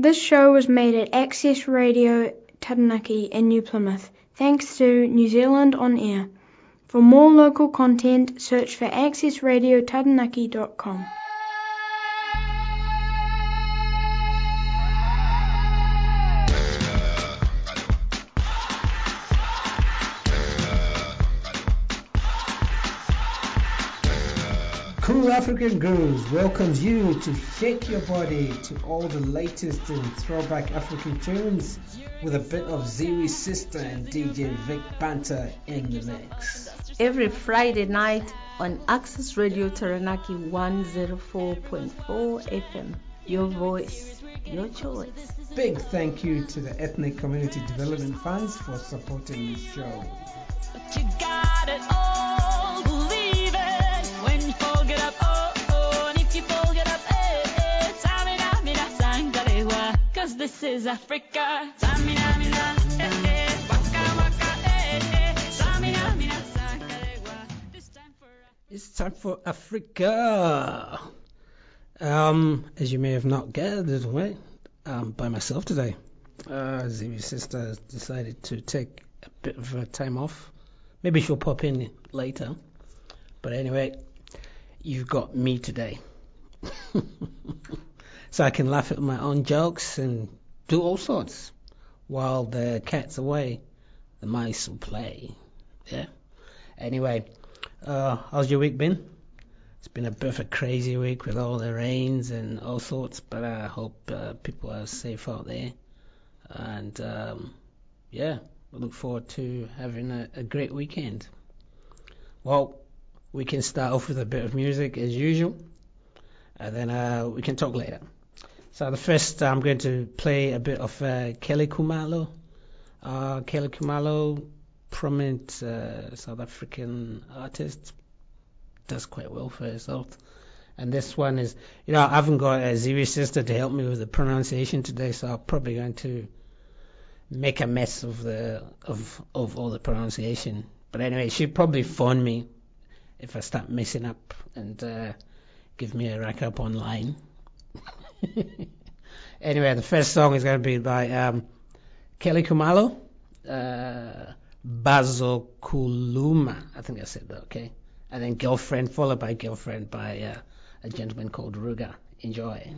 This show was made at Access Radio Taranaki in New Plymouth, thanks to New Zealand On Air. For more local content, search for accessradiotaranaki.com. African Grooves welcomes you to shake your body to all the latest in throwback African tunes with a bit of Ziri Sister and DJ Vic Banter in the mix. Every Friday night on Access Radio Taranaki 104.4 FM. Your voice, your choice. Big thank you to the Ethnic Community Development Funds for supporting this show. This time for It's time for Africa. Um, as you may have not gathered, I'm by myself today. Uh, Ziri's sister has decided to take a bit of a time off. Maybe she'll pop in later. But anyway, you've got me today. so I can laugh at my own jokes and do all sorts. While the cat's away, the mice will play. Yeah. Anyway, uh, how's your week been? It's been a bit of a crazy week with all the rains and all sorts, but I hope uh, people are safe out there. And um, yeah, I look forward to having a, a great weekend. Well, we can start off with a bit of music as usual, and then uh, we can talk later. So the first, I'm going to play a bit of uh, Kelly Khumalo. Uh, Kelly Khumalo, prominent uh, South African artist, does quite well for herself. And this one is, you know, I haven't got a Ziri sister to help me with the pronunciation today, so I'm probably going to make a mess of the of of all the pronunciation. But anyway, she'll probably phone me if I start messing up and uh, give me a rack up online. anyway, the first song is going to be by um, Kelly Khumalo, uh, Bazo Kuluma. I think I said that okay. And then Girlfriend, followed by Girlfriend by uh, a gentleman called Ruger. Enjoy.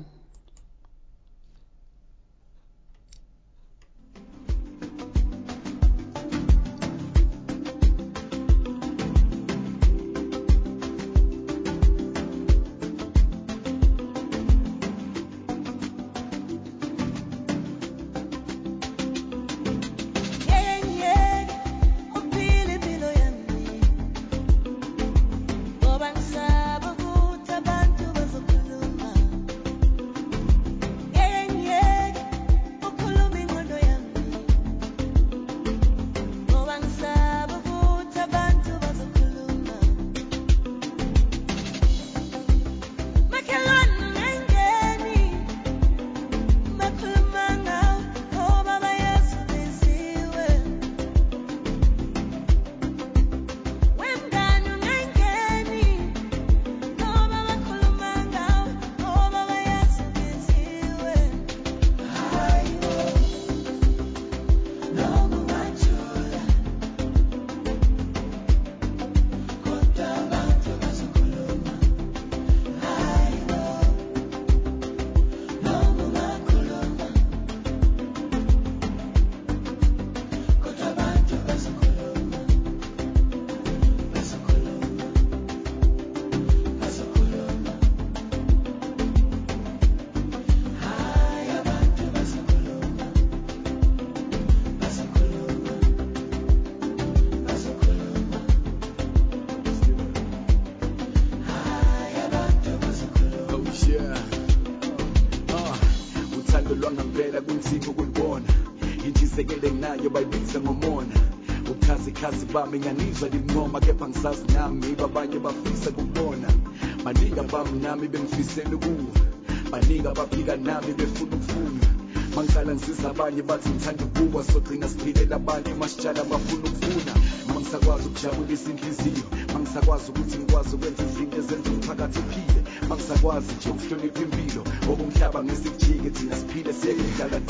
Ubukhazikhazi bami nganizwa limncoma kepha ngisazi nami babanye bafisa kubona. Baningi abami nami bengifisela ukuwa baningi abaphika nami befuna ukufuna. Mangihlala ngisiza abanye bathi ngithanda ukuwa sogcina siphilela abanye masitshala bafuna ukufuna. Mangisakwazi ukujabulisa inhliziyo mangisakwazi ukuthi ngikwazi ukwenza izinto ezenza umphakathi uphile. Mangisakwazi nje ukuhlonipha impilo okumhlaba ngesikujike thina siphile siyeke kudlala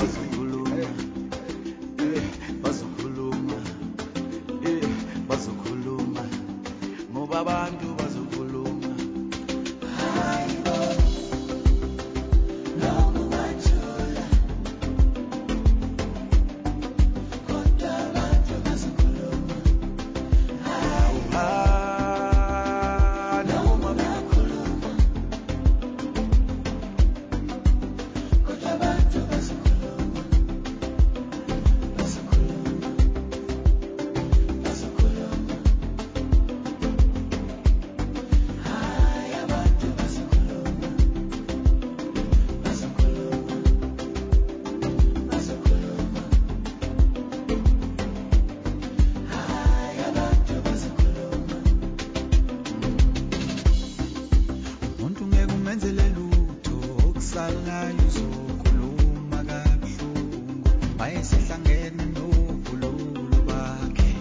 wayesehlangene novululo bakhe.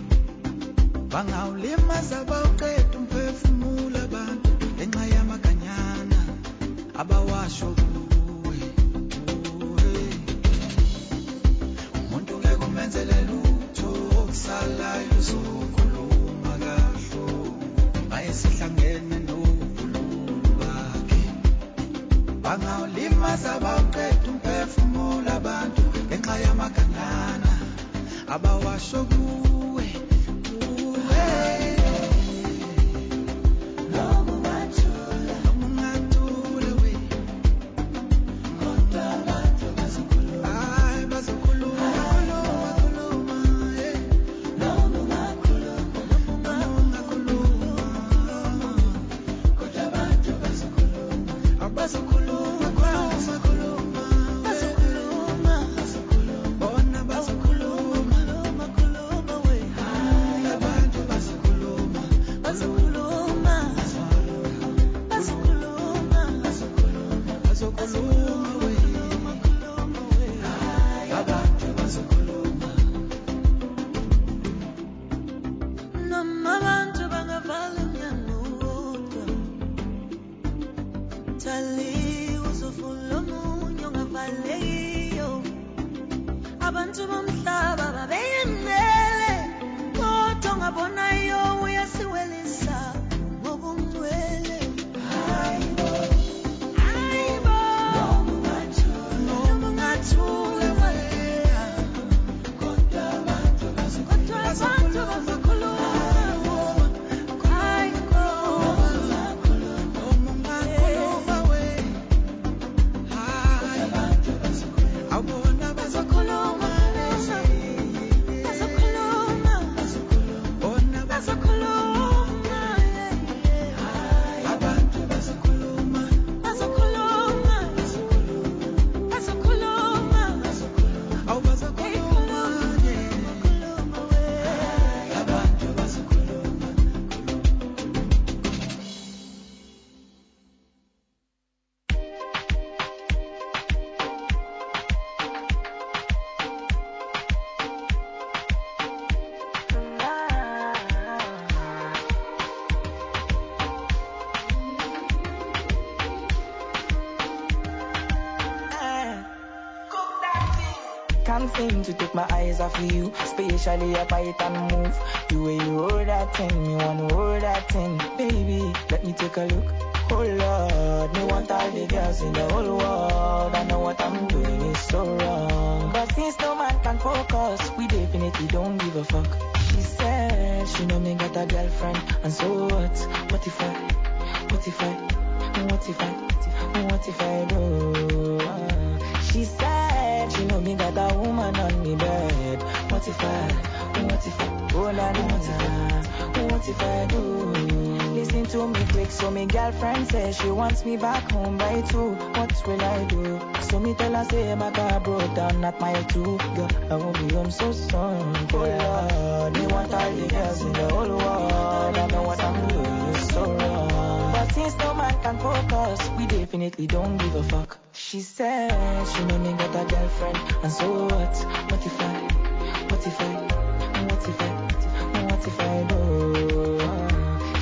Bangawulimaza take my eyes off of you, especially up I it and move. The way you hold that thing, me wanna hold that thing. Baby, let me take a look. Oh Lord, me want all the girls in the whole world. I know what I'm doing is so wrong. But since no man can focus, we definitely don't give a fuck. She said she know me got a girlfriend, and so what? What if I? What if I? What if I? What if I do? She said me got a woman on me bed. What if I? What if I? Oh la la, what if I? What if I do? Listen to me quick, so me girlfriend says she wants me back home by two. What will I do? So me tell her say my car broke down at mile two. Girl, I won't be home so soon. Oh Lord, me want all the girls in the whole world. I know what I'm doing is so wrong. But since no man can focus, we definitely don't give a fuck. She said she know me got a girlfriend, And so what? What if I? What if I? What if I? What if I do?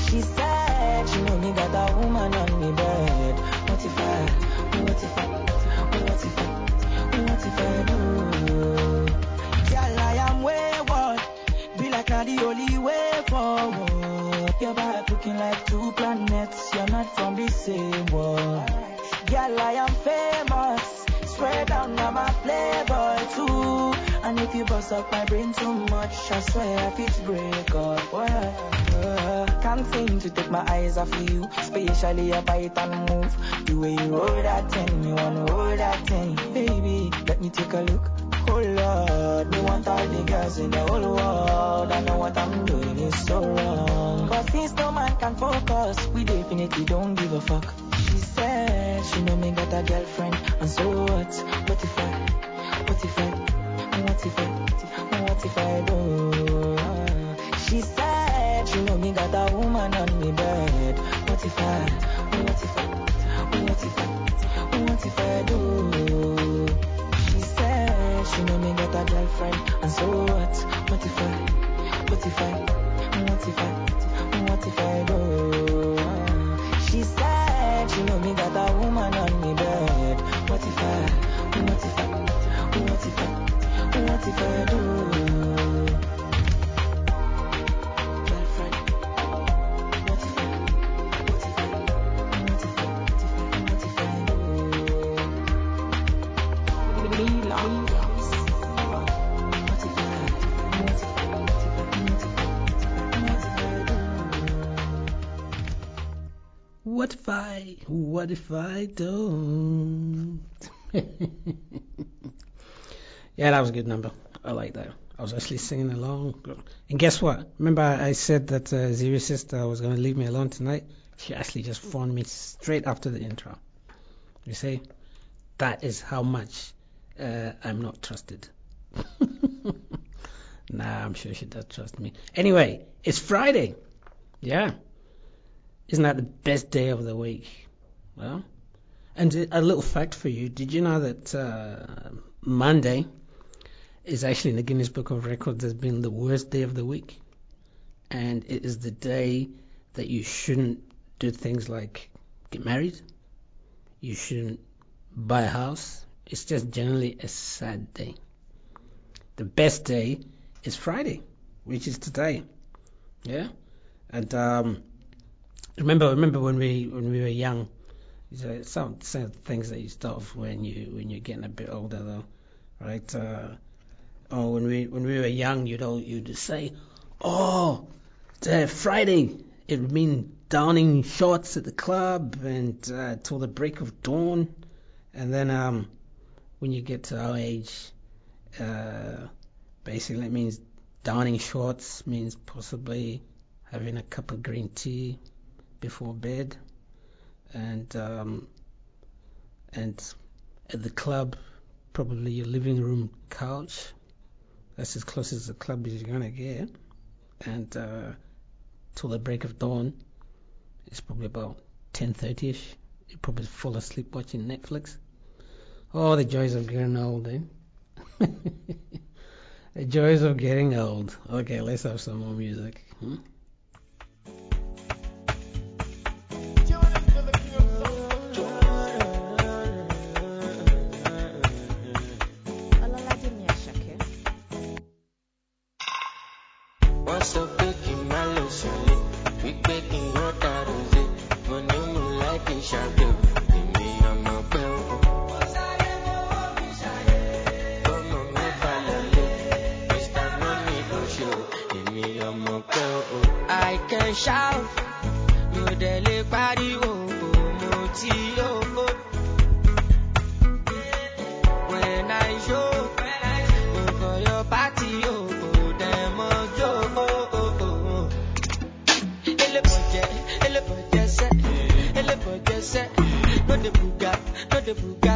She said she know me got a woman on me bed. What if I? What if I? What if I? What if I do? Girl, I am wayward. Be like I'm the only way forward. Your back looking like two planets. You're not from the same world. Girl, I am famous. Swear down, I'm a playboy too. And if you bust up my brain too much, I swear I fit break up. Can't seem to take my eyes off of you, especially your bite and move. The way you roll that thing, me wanna roll that thing, baby. Let me take a look. Oh Lord, me want all the girls in the whole world. I know what I'm doing is so wrong, but since no man can focus, we definitely don't give a fuck. She said she know me got a girlfriend, and so what? What if I? What if I? What if I? What if I do? She said she know me got a woman on me bed. What if I? What if I? What if I? What if I do? She said she know me got a girlfriend, and so what? What if I? What if I? What if I? What if I? Don't? yeah, that was a good number. I like that. I was actually singing along. And guess what? Remember I said that uh, Ziri's sister was going to leave me alone tonight? She actually just phoned me straight after the intro. You see? That is how much uh, I'm not trusted. nah, I'm sure she does trust me. Anyway, it's Friday. Yeah. Isn't that the best day of the week? Well, and a little fact for you: Did you know that uh, Monday is actually in the Guinness Book of Records as being the worst day of the week, and it is the day that you shouldn't do things like get married, you shouldn't buy a house. It's just generally a sad day. The best day is Friday, which is today. Yeah, and um, remember, remember when we when we were young. So some some things that you start off when you when you're getting a bit older though, right? Uh, oh, when we when we were young, you'd all you'd say, oh, it's Friday. It would mean downing shots at the club and uh, till the break of dawn, and then um, when you get to our age, uh, basically it means downing shots means possibly having a cup of green tea before bed and um, and at the club, probably your living room couch. That's as close as the club is you're gonna get. And uh, till the break of dawn, it's probably about 10:30ish. You probably fall asleep watching Netflix. Oh, the joys of getting old, eh? the joys of getting old. Okay, let's have some more music. Hmm? Mi ò dẹ̀ lè pariwo mo ti. When I show for your party, oh, them oh, yo, oh. No de buga, no de buga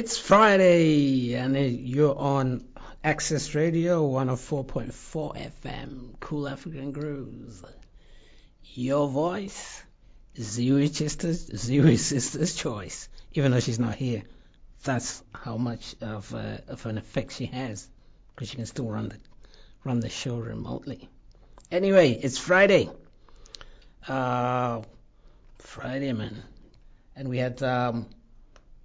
It's Friday, and you're on Access Radio 104.4 FM, Cool African Grooves. Your voice, Zero Sister's Zero Sister's choice, even though she's not here. That's how much of uh, of an effect she has, because she can still run the run the show remotely. Anyway, it's Friday. Uh, Friday, man, and we had um,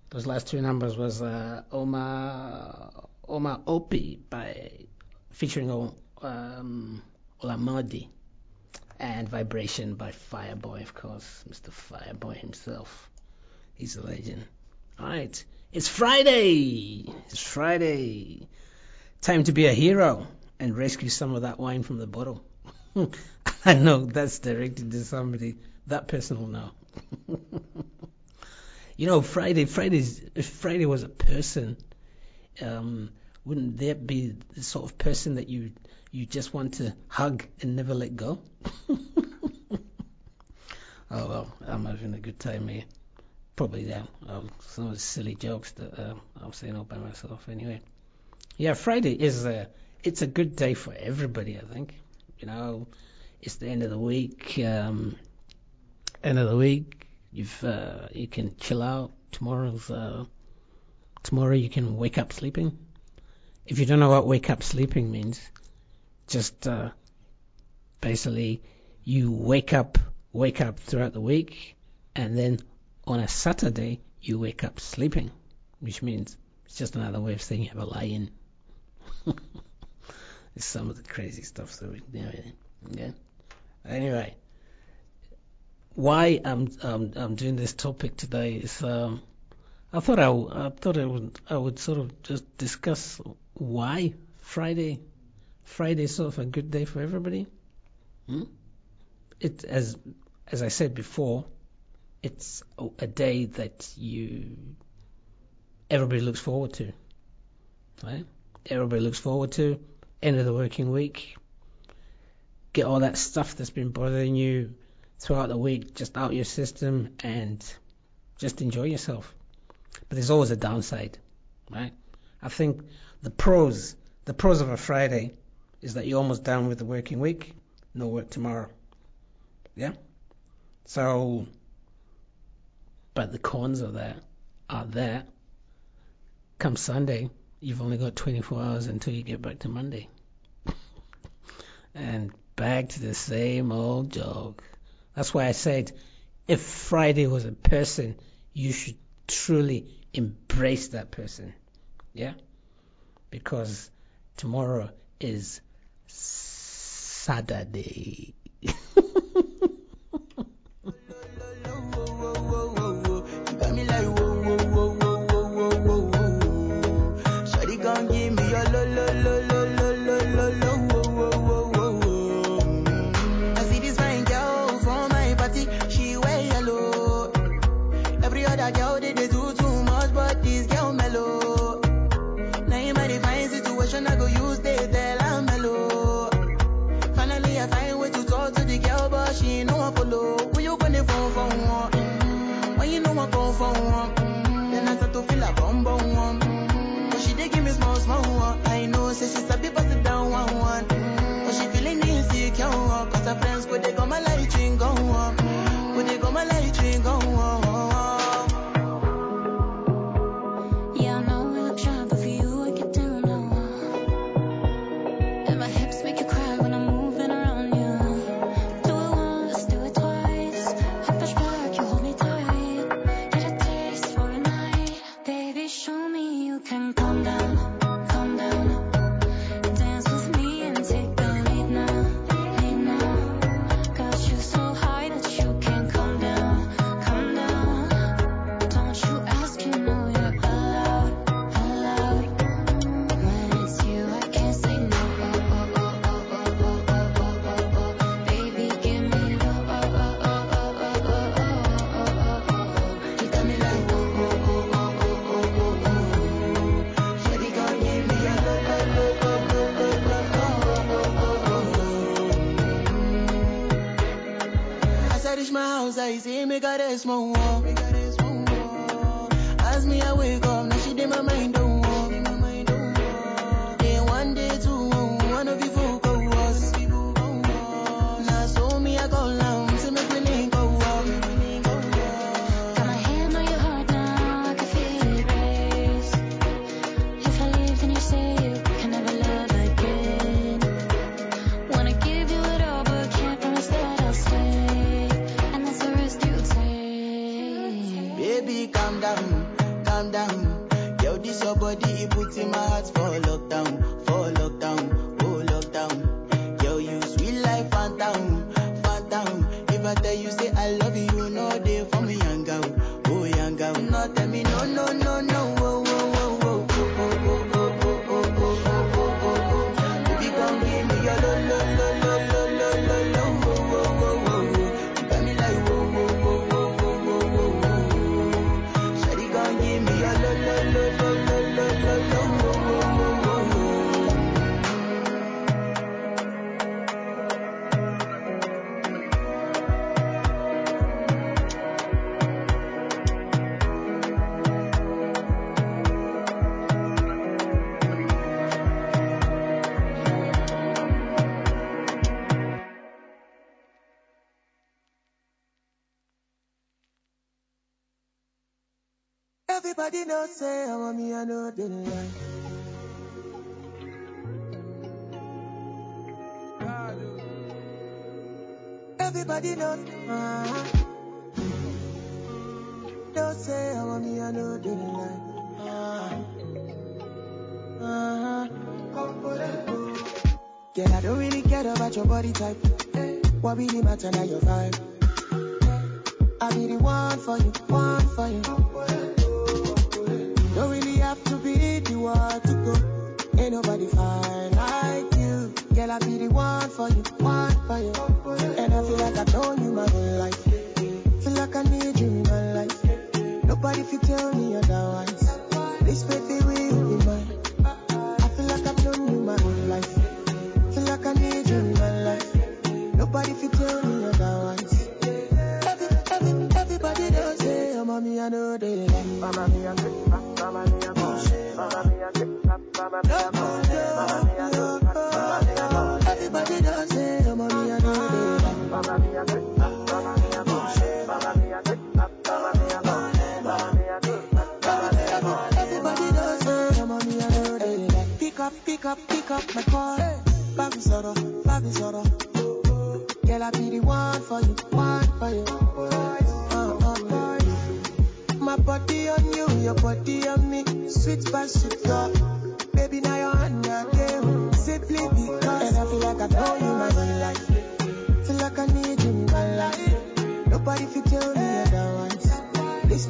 those last two numbers was uh, Oma Oma Opie by featuring um, Olamide and Vibration by Fireboy, of course, Mr. Fireboy himself. He's a legend. All right, it's Friday. It's Friday. Time to be a hero and rescue some of that wine from the bottle. I know that's directed to somebody. That person will know. you know, Friday. Friday's if Friday was a person, um, wouldn't that be the sort of person that you you just want to hug and never let go? oh well, I'm having a good time here. Probably yeah. Um, some of the silly jokes that uh, I'm saying all by myself. Anyway, yeah, Friday is a it's a good day for everybody. I think you know it's the end of the week. Um, end of the week, you've uh, you can chill out. Tomorrow's uh, tomorrow you can wake up sleeping. If you don't know what wake up sleeping means, just uh, basically you wake up wake up throughout the week, and then on a Saturday you wake up sleeping, which means it's just another way of saying you have a lie-in. it's some of the crazy stuff that we. Yeah. Anyway, why I'm um, I'm doing this topic today is um, I thought I, w- I thought I would I would sort of just discuss why Friday Friday is sort of a good day for everybody. Hmm? It as as I said before, it's a, a day that you everybody looks forward to. Right? Everybody looks forward to end of the working week. Get all that stuff that's been bothering you throughout the week just out your system and just enjoy yourself. But there's always a downside, right? I think the pros, the pros of a Friday is that you're almost done with the working week, no work tomorrow. Yeah? So, but the cons of that are that come Sunday, you've only got 24 hours until you get back to Monday. and back to the same old joke. That's why I said if Friday was a person, you should truly embrace that person. Yeah? Because tomorrow is Saturday. for one? Then I start to feel a bum bum one. But she dey give me small small one. I know, say she sabi pass it down one one. But she feeling insecure. Cause her friends go they go my light ring go on. Go they go my light ring go It's my world. Everybody knows. Uh, don't say I want me, a know they don't like. Uh, uh. Girl, I don't really care about your body type. What really matter now your vibe? I be the one for you, one for you. far to go. Ain't nobody fine like you. Girl, I be the one for you, one for you. And I feel like I've known you my whole life. Feel like I need you in my life. Nobody fi tell me up my car. Bobby Soto, Bobby Soto. Girl, I be the one for you, one for you. Uh, uh, uh. My body on you, your body on me. Sweet by sweet talk. Baby, now you're on again. Simply because. And I feel like I know you my whole life. Feel like I need you in my life. Nobody fit tell me otherwise. This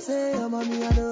say, I'm a me, I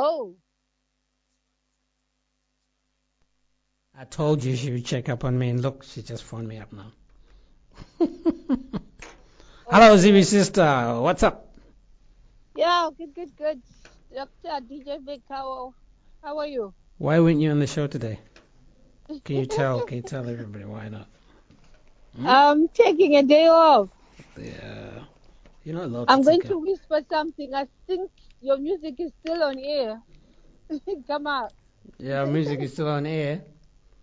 Hello. I told you she would check up on me, and look, she just phoned me up now. Hello, Zibi sister. What's up? Yeah, good, good, good. Dr. DJ Vic, how, how are you? Why weren't you on the show today? Can you tell? Can you tell everybody why not? Hmm? I'm taking a day off. Yeah. You're not allowed I'm to going to whisper something. I think your music is still on air. Come out. Yeah, music is still on air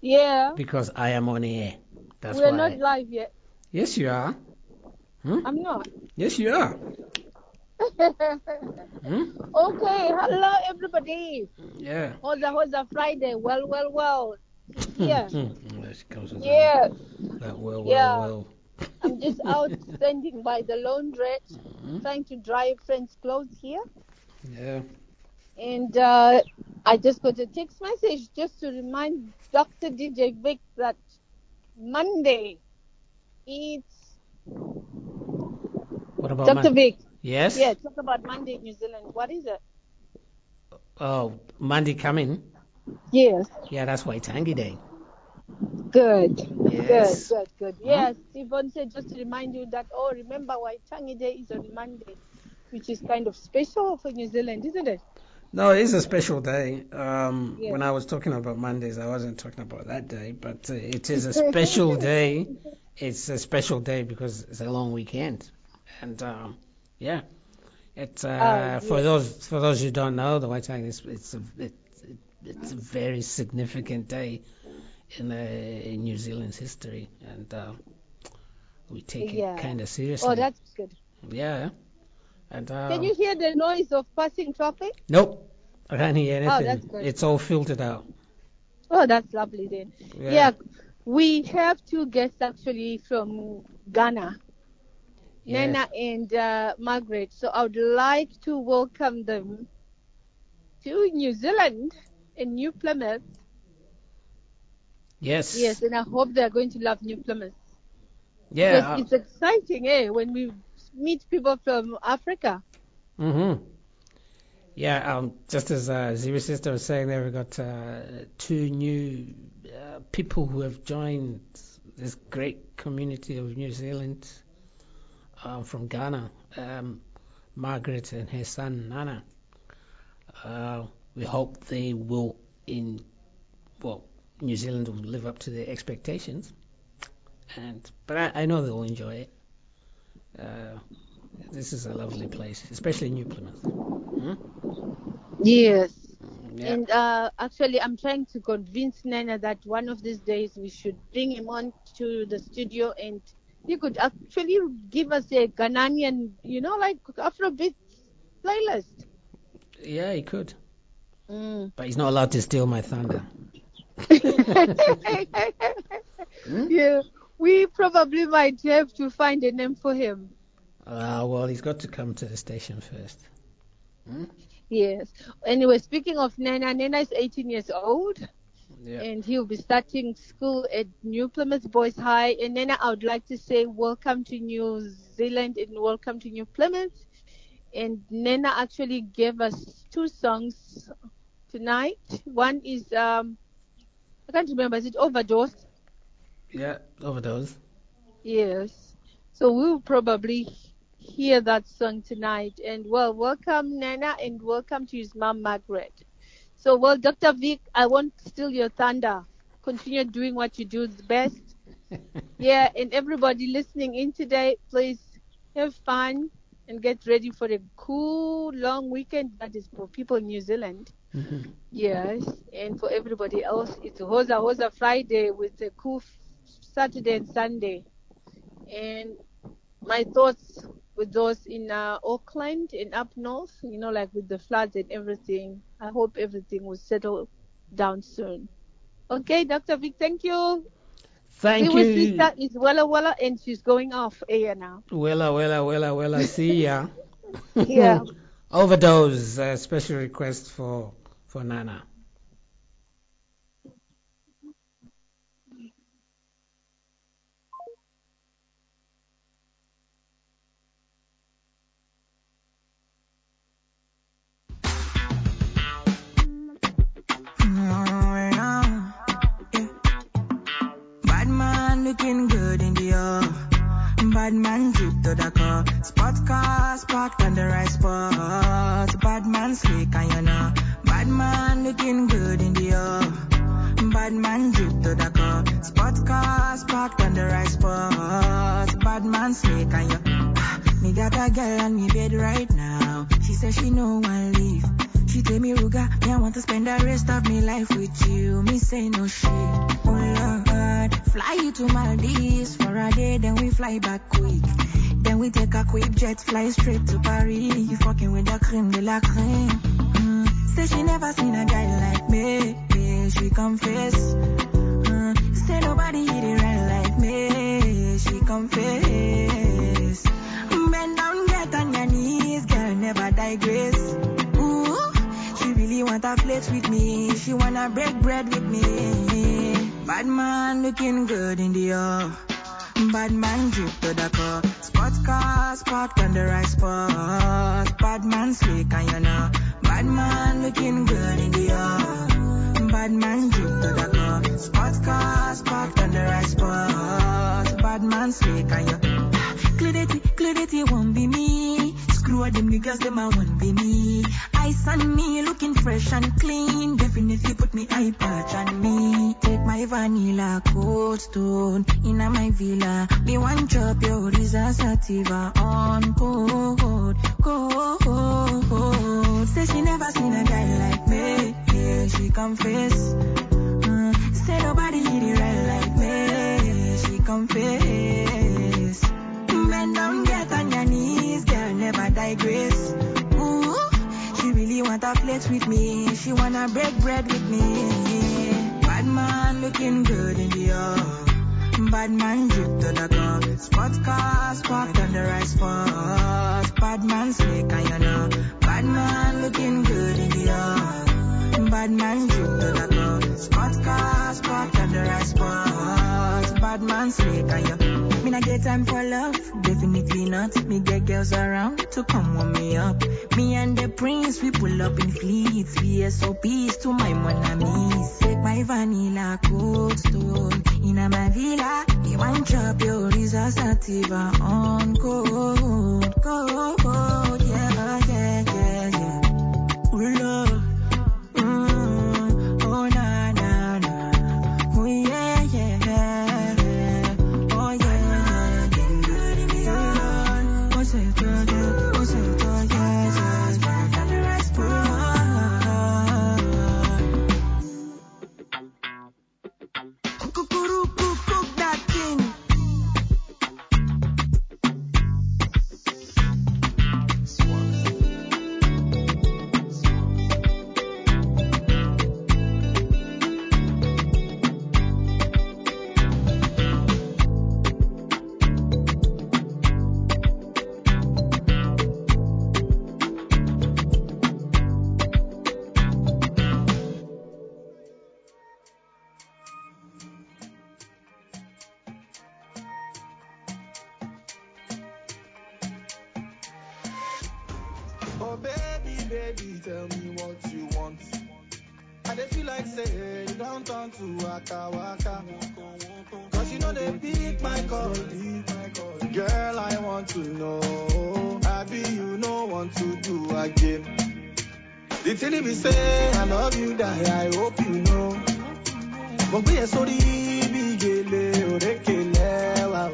Yeah. because I am on air. That's We're why. not live yet. Yes, you are. Hmm? I'm not. Yes, you are. Hmm? Okay, hello everybody. Yeah. Hoza Hoza Friday. Well, well, well. Yeah. Hmm. There she comes with Yeah. that, that well, well, Yeah. well. I'm just out standing by the laundrette, Mm-hmm. trying to dry friends' clothes here. Yeah. And uh, I just got a text message just to remind Dr. DJ Vic that Monday it's What about Dr. Mon- Vic. Yes? Yeah, talk about Monday in New Zealand. What is it? Oh, Monday coming. Yes. Yeah, that's Waitangi Day. Good. Yes. Good, good, good. Yes, Yvonne said just to remind you that, oh, remember Waitangi Day is on Monday, which is kind of special for New Zealand, isn't it? No, it is a special day. Um, Yeah. When I was talking about Mondays, I wasn't talking about that day, but uh, it is a special day. It's a special day because it's a long weekend, and um, yeah, it's uh, Oh, for yeah. those for those who don't know, the Waitangi is it's a it, it's a very significant day in, uh, in New Zealand's history, and uh, we take Yeah. it kind of seriously. Oh, that's good. yeah, and uh, Can you hear the noise of passing traffic? Nope, I can't hear anything. Oh, that's good. It's all filtered out. Oh, that's lovely then. Yeah. Yeah, we have two guests actually from Ghana, Yes. Nana and uh, Margaret. So I would like to welcome them to New Zealand in New Plymouth. Yes. Yes, and I hope they're going to love New Plymouth. Yeah. Because it's exciting, eh, when we meet people from Africa. Mm-hmm. Yeah, um, just as uh, Zero Sister was saying there, we've got uh, two new uh, people who have joined this great community of New Zealand uh, from Ghana, um, Margaret and her son Nana. Uh, we hope they will, in well, New Zealand will live up to their expectations, and but I, I know they'll enjoy it. Uh, this is a lovely place, especially New Plymouth. Hmm? Yes. Yeah. And uh, actually, I'm trying to convince Nana that one of these days we should bring him on to the studio and he could actually give us a Ghanaian, you know, like Afrobeat playlist. Yeah, he could. Mm. But he's not allowed to steal my thunder. Yeah, we probably might have to find a name for him. Uh, well, he's got to come to the station first. Yes. Anyway, speaking of Nana, Nana is 18 years old. Yeah. and he'll be starting school at New Plymouth Boys High. And then I would like to say welcome to New Zealand and welcome to New Plymouth. And Nena actually gave us two songs tonight. One is um I can't remember, is it Overdose? Yeah, overdose. Yes. So we'll probably hear that song tonight. And well, welcome Nana and welcome to his mom Margaret. So well, Dr. Vic, I won't steal your thunder. Continue doing what you do the best. yeah, and everybody listening in today, please have fun and get ready for a cool long weekend that is for people in New Zealand. Yes, and for everybody else, it's Hosa Hosa Friday with a cool Saturday and Sunday. And my thoughts with those in uh, Auckland and up north, you know, like with the floods and everything. I hope everything will settle down soon. Okay, Dr. Vic, thank you. Thank Liwe you. sister is Wella Wella and she's going off air now. Wella, wella, wella, wella. See ya. Yeah. Overdose. Uh, special request for for Nana. Looking good in the air. Bad man drip to the car. Spot cars parked on the right spot. Bad man slick and you know. Bad man looking good in the air. Bad man drip to the car. Spot cars parked on the right spot. Bad man slick and you. Me got a girl on me bed right now. She says she no one leave. She tell me Ruger, me I want to spend the rest of me life with you. Me say no shit. Oh Fly you to Maldives for a day, then we fly back quick. Then we take a quick jet, fly straight to Paris. You fucking with the creme de la creme. Mm. Say she never seen a guy like me. Yeah, she confess. Mm. Say nobody hit it right like me. She confess. Bend down, get on your knees, girl, never digress. Ooh, she really want a flex with me. She wanna break bread with me. Bad man looking good in the air. Bad man drip to the car. Sports cars parked on the right spot. Bad man slick and you know. Bad man looking good in the air. Bad man drip to the car. Sports cars parked on the right spot. Bad man slick and you. Clarity, clarity won't be me. All them niggas, them I won't be me. Ice on me, looking fresh and clean. Definitely put me eye patch on me. Take my vanilla cold stone in my villa. Me one drop your Sativa on cold, cold. Say she never seen a guy like me. Yeah, she confess. Mm, say nobody hit it right like me. She confess. Bend down, get on your knees, girl, never digress. Ooh, she really want a flex with me. She wanna break bread with me. Bad man looking good in the air. Bad man drip to the car. Sports cars parked on the right spot. Bad man slick and you know. Bad man looking good in the air. Bad man drip to the car. Sports cars parked on the right spot. Bad man slick and you. Me not get time for love, definitely not. Me get girls around to come warm me up. Me and the prince, we pull up in fleets. VSOPs to my monamis. Take my vanilla cold stone. In my villa, me one chop your Risa Sativa on cold, cold, yeah, yeah, yeah, yeah. Ooh, Lord. To waka waka. Cause you know they pick my call. Girl, I want to know. Happy you no want to do again. The thing be say I love you die, I hope you know. But be a sorry, big gele, orekele, oh, wow.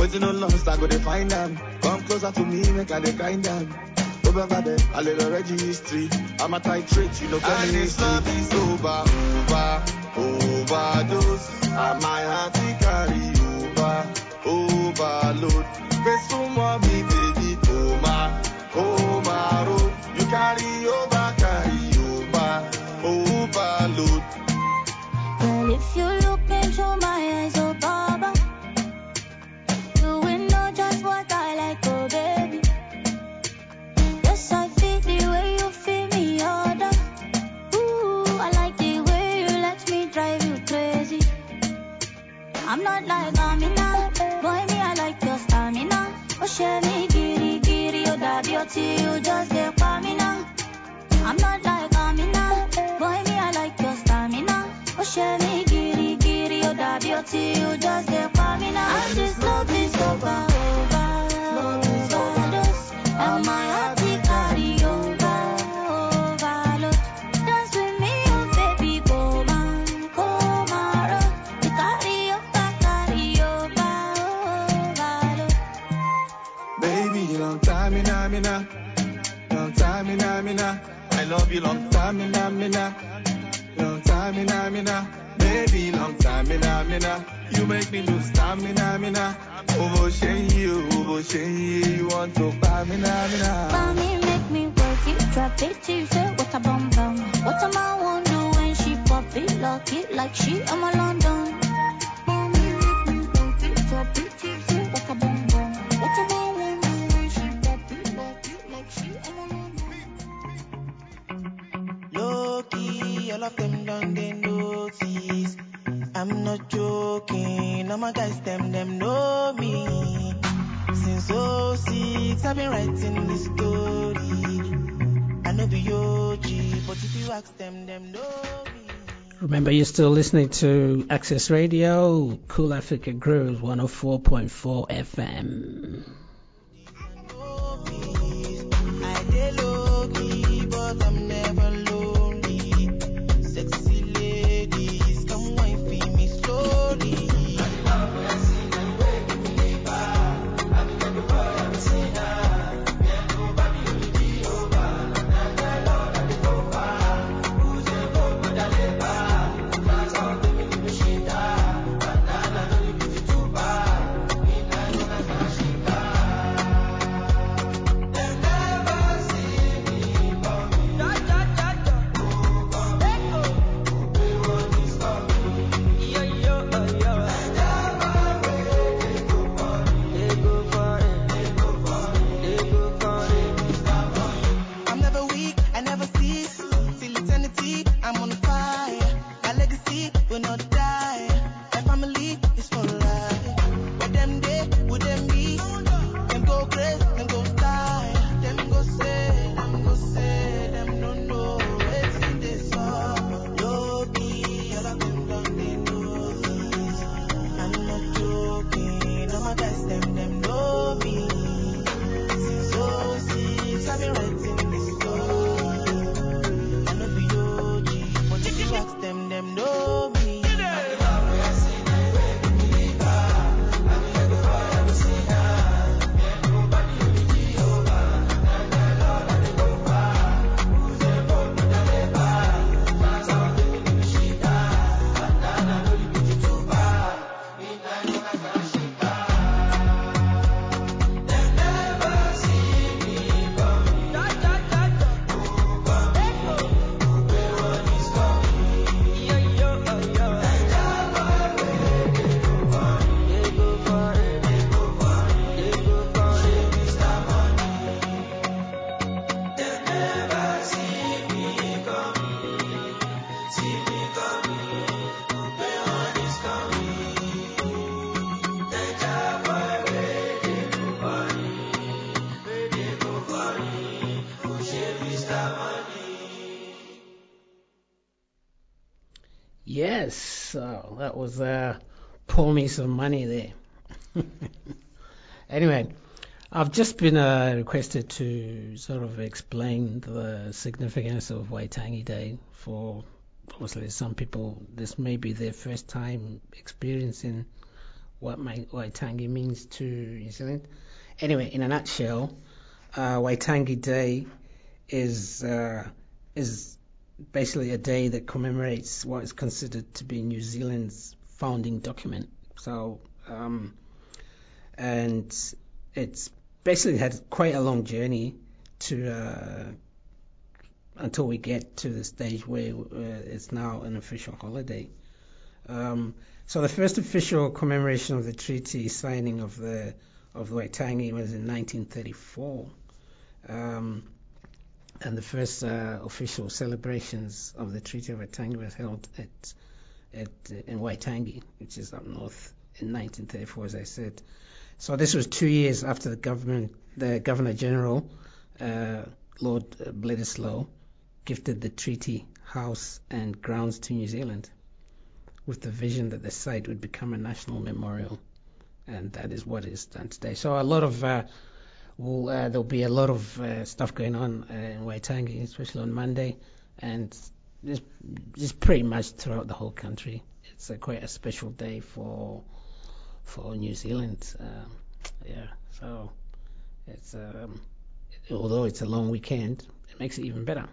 Waiting on lost, I go to find them. Come closer to me, make I dey kind them. Over there, a little registry. I'm a tight trick, you know, and this love is over, over, overdose. And my heart it carry over, overload. Face for me, baby, oh my, oh. You carry over, carry over, overload. Well, if you look into my share me, giri giri, oh that beauty, you just get now. I'm not like Amina, boy me I like your stamina. Oh, share me, giri giri, oh that beauty, you just get now. And this love is over, over, overdose. And my heart You long time in Amina. Long time in Amina. Baby, long time in Amina. You make me lose stamina, Amina. Over you, over you want to buy me, Amina. Mommy make me work it, drop it till you say what a bum bum. What am I do when she pop it, lock it like she I'm a London. Key, all of them done they notice. I'm not joking, all my guys them them know me. Since 06, I've been writing this story. I know be OG, but if you ask them, them know me. Remember, you're still listening to Access Radio, Cool Africa Grooves 104.4 FM. That was uh, pour me some money there. anyway, I've just been uh, requested to sort of explain the significance of Waitangi Day for obviously some people. This may be their first time experiencing what my Waitangi means to New Zealand. Anyway, in a nutshell, uh, Waitangi Day is uh, is basically a day that commemorates what is considered to be New Zealand's founding document. So, um, and it's basically had quite a long journey to uh, until we get to the stage where uh, it's now an official holiday. Um, so the first official commemoration of the treaty signing of the of the Waitangi was in 1934. Um, and the first uh, official celebrations of the Treaty of Waitangi was held at, at uh, in Waitangi, which is up north, in 1934, as I said. So this was two years after the government, the Governor General, uh, Lord Bledisloe, gifted the treaty house and grounds to New Zealand, with the vision that the site would become a national memorial, and that is what is done today. So a lot of uh, well, uh, there'll be a lot of uh, stuff going on uh, in Waitangi, especially on Monday, and just, just pretty much throughout the whole country. It's a, quite a special day for for New Zealand. Um, yeah, so it's um, although it's a long weekend, it makes it even better.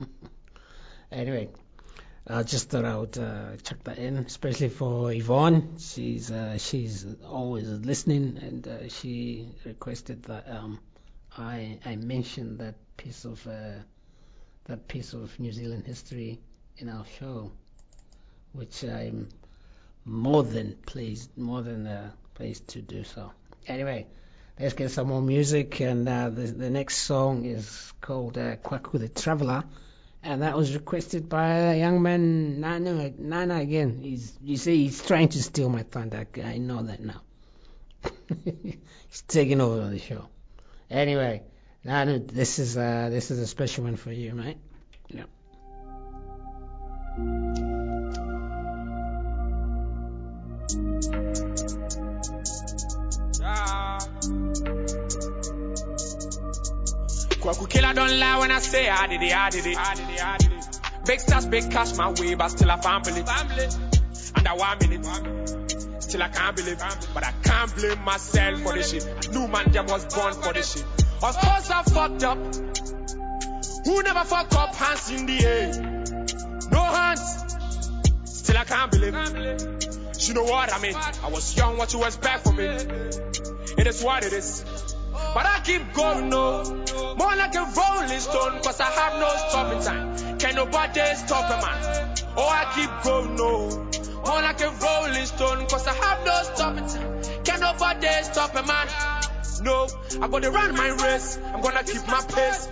anyway, I just thought I would uh, chuck that in, especially for Yvonne. She's uh, she's always listening, and uh, she requested that um, I I mention that piece of uh, that piece of New Zealand history in our show, which I'm more than pleased, more than uh, pleased to do so. Anyway, let's get some more music, and uh, the the next song is called uh, Kwaku the Traveller and that was requested by a young man, Nana, Nana again. He's, you see, he's trying to steal my thunder. I know that now. he's taking over the show. Anyway, Nana, this is uh, this is a special one for you, mate. Yeah. Kwaku killer don't lie when I say I did it, I did it. I did it, I did it. Big stars, big cash my way, but still I family. family. Under one minute. Still I can't believe, but I can't blame myself for this shit. I knew man jam was born for this shit. Of course I fucked up. Who never fuck up? Hands in the air. No hands. Still I can't believe. You know what I mean? I was young, what you expect from me? It is what it is. I keep going, no. More like a rolling stone, cause I have no stopping time. Can nobody stop a man? Oh, I keep going, no. More like a rolling stone, cause I have no stopping time. Can nobody stop a man? No, I'm gonna run my race. I'm gonna keep my pace.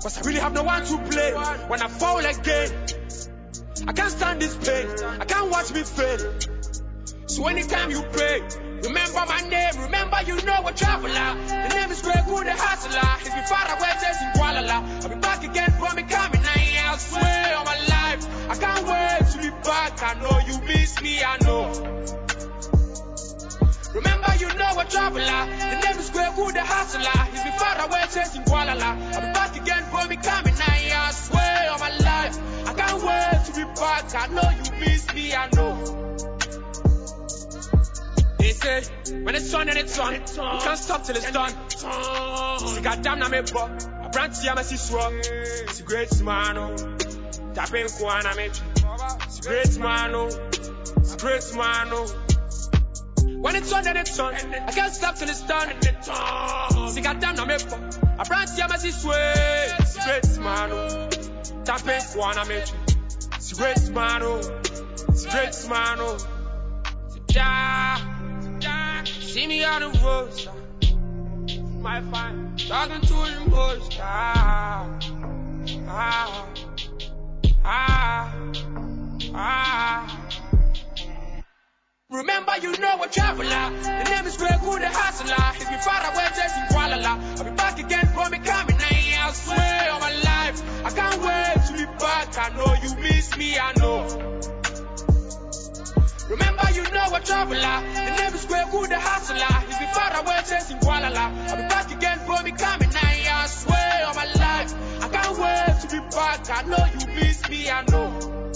Cause I really have no one to play when I fall again. I can't stand this pain. I can't watch me fail. So anytime you pray, remember my name, remember you know a traveler. The name is Greg Wood, the hustler. If you far away, just in Kuala I'll be back again from me coming. I, swear on my life, I can't wait to be back. I know you miss me, I know. Remember you know a traveler. The name is Greg Wood, the hustler. If you far away, in Kuala I'll be back again from me coming. I swear on my life, I can't wait to be back. I know you miss me, I know. Say, when it's on and it's on, you can't stop till it's done. See, goddamn, na me bo. I brand to Yamasi swap. It's a great man, oh. Tapping Kwana me. It's a great man, oh. It's a great man, oh. When it's on and it's on, I can't stop till it's done. See, goddamn, na me bo. I brand to Yamasi swap. It's a great man, oh. Tapping Kwana me. It's a great man, oh. It's a great man, oh. Yeah. See me on the road, star. My fine, talking to the most, ah, ah, ah, ah. Remember, you know a traveler. The name is Greg Wood, the hustler. If you far away, just in Kuala I'll be back again from me coming. I swear on my life, I can't wait to be back. I know you miss me, I know. Remember, you know a traveler. The name is Square, Wood, the hustler. He's been far away chasing Gualala. I'll be back again, for me coming. I swear on my life. I can't wait to be back. I know you miss me, I know.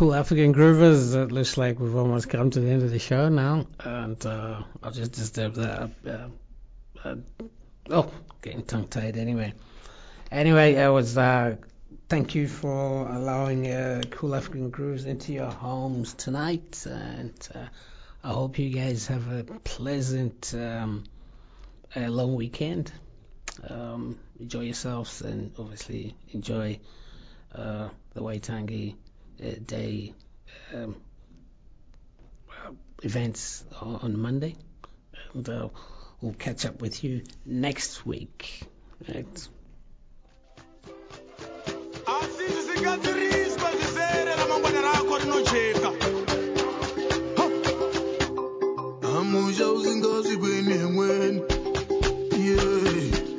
cool African groovers. It looks like we've almost come to the end of the show now, and uh, I'll just disturb that. Uh, uh, oh, getting tongue tied anyway. Anyway, it was. Uh, thank you for allowing uh, cool African grooves into your homes tonight, and uh, I hope you guys have a pleasant um, long weekend. Um, enjoy yourselves, and obviously enjoy the Waitangi Day um, events on, on Monday, and uh, we'll catch up with you next week. Right. Yeah.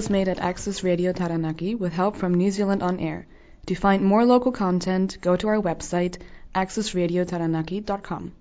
was made at Access Radio Taranaki with help from New Zealand On Air. To find more local content, go to our website, accessradiotaranaki.com.